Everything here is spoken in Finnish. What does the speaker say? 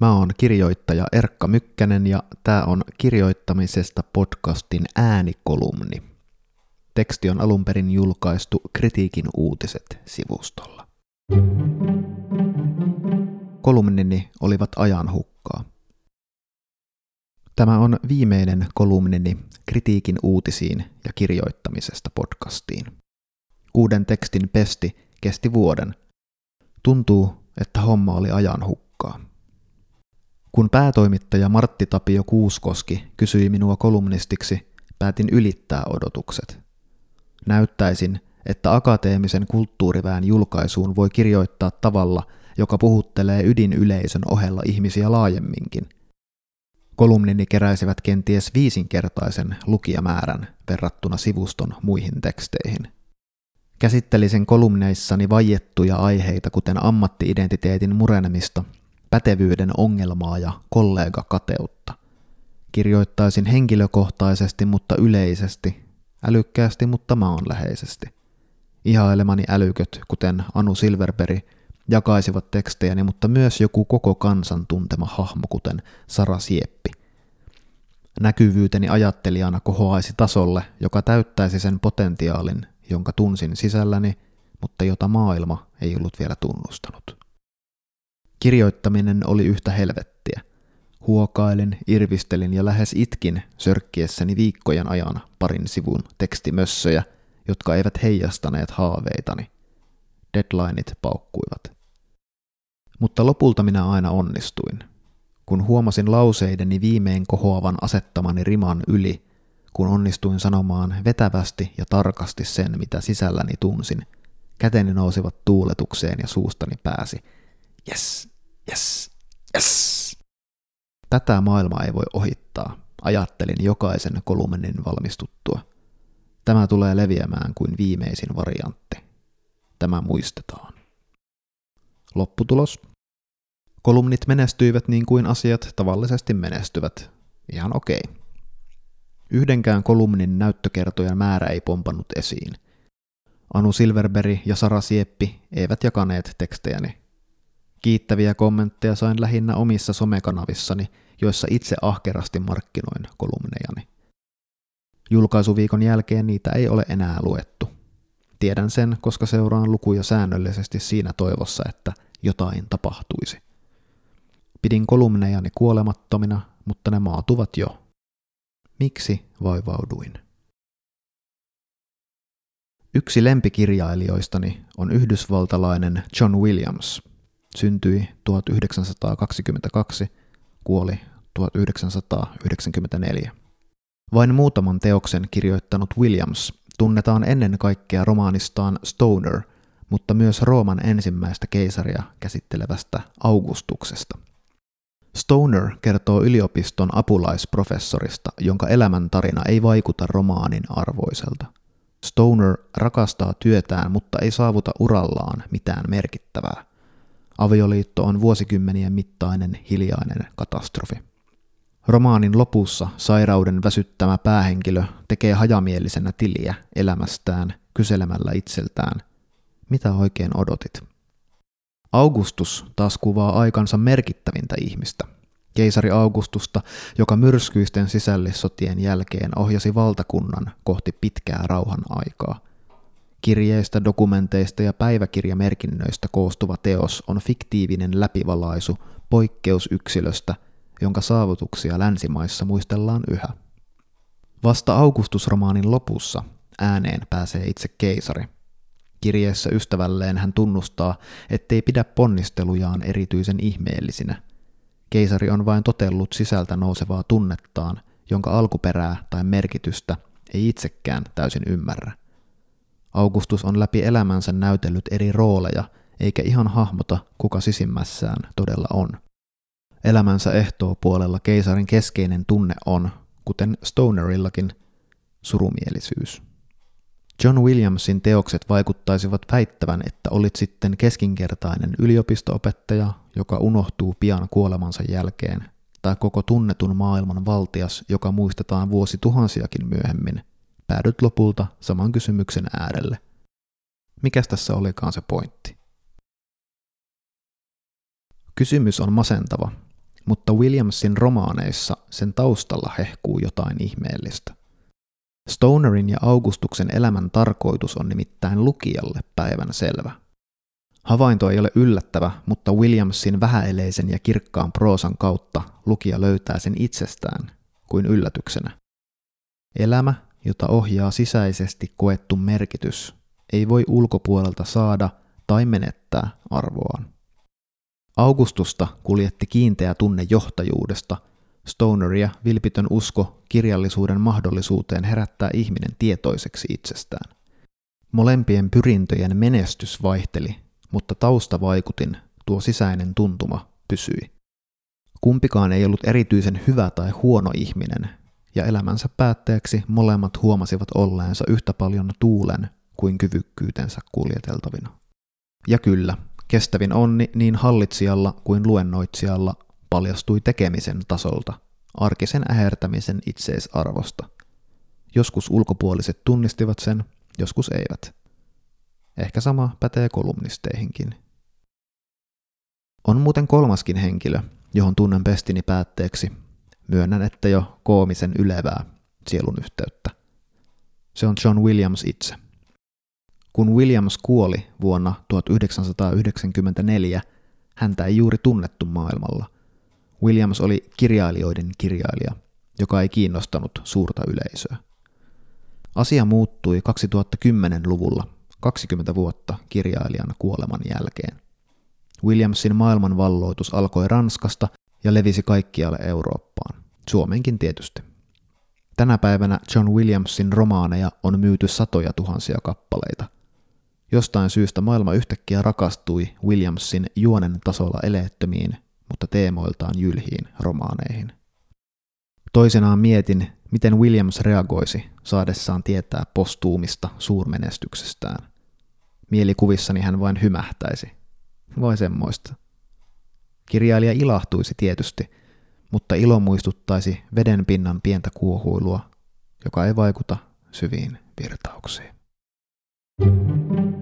Mä oon kirjoittaja Erkka Mykkänen ja tää on kirjoittamisesta podcastin äänikolumni. Teksti on alun perin julkaistu Kritiikin uutiset sivustolla. Kolumnini olivat ajan hukkaa. Tämä on viimeinen kolumnini Kritiikin uutisiin ja kirjoittamisesta podcastiin. Kuuden tekstin pesti kesti vuoden. Tuntuu, että homma oli ajan hukkaa. Kun päätoimittaja Martti Tapio Kuuskoski kysyi minua kolumnistiksi, päätin ylittää odotukset. Näyttäisin, että akateemisen kulttuurivään julkaisuun voi kirjoittaa tavalla, joka puhuttelee ydinyleisön ohella ihmisiä laajemminkin. Kolumnini keräisivät kenties viisinkertaisen lukijamäärän verrattuna sivuston muihin teksteihin. Käsittelisin kolumneissani vaiettuja aiheita, kuten ammattiidentiteetin murenemista pätevyyden ongelmaa ja kollega kateutta. Kirjoittaisin henkilökohtaisesti, mutta yleisesti, älykkäästi, mutta maanläheisesti. Ihailemani älyköt, kuten Anu Silverberg, jakaisivat tekstejäni, mutta myös joku koko kansan tuntema hahmo, kuten Sara Sieppi. Näkyvyyteni ajattelijana kohoaisi tasolle, joka täyttäisi sen potentiaalin, jonka tunsin sisälläni, mutta jota maailma ei ollut vielä tunnustanut. Kirjoittaminen oli yhtä helvettiä. Huokailin, irvistelin ja lähes itkin sörkkiessäni viikkojen ajan parin sivun tekstimössöjä, jotka eivät heijastaneet haaveitani. Deadlineit paukkuivat. Mutta lopulta minä aina onnistuin. Kun huomasin lauseideni viimein kohoavan asettamani riman yli, kun onnistuin sanomaan vetävästi ja tarkasti sen, mitä sisälläni tunsin, käteni nousivat tuuletukseen ja suustani pääsi. Yes, Yes, yes. Tätä maailmaa ei voi ohittaa, ajattelin jokaisen kolumnin valmistuttua. Tämä tulee leviämään kuin viimeisin variantti. Tämä muistetaan. Lopputulos. Kolumnit menestyivät niin kuin asiat tavallisesti menestyvät. Ihan okei. Yhdenkään kolumnin näyttökertojen määrä ei pompannut esiin. Anu Silverberg ja Sara Sieppi eivät jakaneet tekstejäni Kiittäviä kommentteja sain lähinnä omissa somekanavissani, joissa itse ahkerasti markkinoin kolumnejani. Julkaisuviikon jälkeen niitä ei ole enää luettu. Tiedän sen, koska seuraan lukuja säännöllisesti siinä toivossa, että jotain tapahtuisi. Pidin kolumnejani kuolemattomina, mutta ne maatuvat jo. Miksi vaivauduin? Yksi lempikirjailijoistani on yhdysvaltalainen John Williams – syntyi 1922, kuoli 1994. Vain muutaman teoksen kirjoittanut Williams tunnetaan ennen kaikkea romaanistaan Stoner, mutta myös Rooman ensimmäistä keisaria käsittelevästä Augustuksesta. Stoner kertoo yliopiston apulaisprofessorista, jonka elämäntarina ei vaikuta romaanin arvoiselta. Stoner rakastaa työtään, mutta ei saavuta urallaan mitään merkittävää. Avioliitto on vuosikymmenien mittainen hiljainen katastrofi. Romaanin lopussa sairauden väsyttämä päähenkilö tekee hajamielisenä tiliä elämästään kyselemällä itseltään, mitä oikein odotit. Augustus taas kuvaa aikansa merkittävintä ihmistä, keisari Augustusta, joka myrskyisten sisällissotien jälkeen ohjasi valtakunnan kohti pitkää rauhan aikaa – Kirjeistä, dokumenteista ja päiväkirjamerkinnöistä koostuva teos on fiktiivinen läpivalaisu poikkeusyksilöstä, jonka saavutuksia länsimaissa muistellaan yhä. Vasta Augustusromaanin lopussa ääneen pääsee itse keisari. Kirjeessä ystävälleen hän tunnustaa, ettei pidä ponnistelujaan erityisen ihmeellisinä. Keisari on vain totellut sisältä nousevaa tunnettaan, jonka alkuperää tai merkitystä ei itsekään täysin ymmärrä. Augustus on läpi elämänsä näytellyt eri rooleja, eikä ihan hahmota, kuka sisimmässään todella on. Elämänsä ehtoo puolella keisarin keskeinen tunne on, kuten Stonerillakin, surumielisyys. John Williamsin teokset vaikuttaisivat väittävän, että olit sitten keskinkertainen yliopistoopettaja, joka unohtuu pian kuolemansa jälkeen, tai koko tunnetun maailman valtias, joka muistetaan vuosi tuhansiakin myöhemmin, päädyt lopulta saman kysymyksen äärelle. Mikäs tässä olikaan se pointti? Kysymys on masentava, mutta Williamsin romaaneissa sen taustalla hehkuu jotain ihmeellistä. Stonerin ja Augustuksen elämän tarkoitus on nimittäin lukijalle päivän selvä. Havainto ei ole yllättävä, mutta Williamsin vähäeleisen ja kirkkaan proosan kautta lukija löytää sen itsestään kuin yllätyksenä. Elämä, jota ohjaa sisäisesti koettu merkitys, ei voi ulkopuolelta saada tai menettää arvoaan. Augustusta kuljetti kiinteä tunne johtajuudesta, Stoneria vilpitön usko kirjallisuuden mahdollisuuteen herättää ihminen tietoiseksi itsestään. Molempien pyrintöjen menestys vaihteli, mutta taustavaikutin, tuo sisäinen tuntuma, pysyi. Kumpikaan ei ollut erityisen hyvä tai huono ihminen, ja elämänsä päätteeksi molemmat huomasivat olleensa yhtä paljon tuulen kuin kyvykkyytensä kuljeteltavina. Ja kyllä, kestävin onni niin hallitsijalla kuin luennoitsijalla paljastui tekemisen tasolta, arkisen ähertämisen itseisarvosta. Joskus ulkopuoliset tunnistivat sen, joskus eivät. Ehkä sama pätee kolumnisteihinkin. On muuten kolmaskin henkilö, johon tunnen pestini päätteeksi. Myönnän, että jo koomisen ylevää sielun yhteyttä. Se on John Williams itse. Kun Williams kuoli vuonna 1994, häntä ei juuri tunnettu maailmalla. Williams oli kirjailijoiden kirjailija, joka ei kiinnostanut suurta yleisöä. Asia muuttui 2010-luvulla 20 vuotta kirjailijan kuoleman jälkeen. Williamsin maailmanvalloitus alkoi Ranskasta ja levisi kaikkialle Eurooppaan, Suomenkin tietysti. Tänä päivänä John Williamsin romaaneja on myyty satoja tuhansia kappaleita. Jostain syystä maailma yhtäkkiä rakastui Williamsin juonen tasolla eleettömiin, mutta teemoiltaan jylhiin romaaneihin. Toisenaan mietin, miten Williams reagoisi saadessaan tietää postuumista suurmenestyksestään. Mielikuvissani hän vain hymähtäisi. Voi semmoista. Kirjailija ilahtuisi tietysti, mutta ilo muistuttaisi veden pinnan pientä kuohuilua, joka ei vaikuta syviin virtauksiin. thank you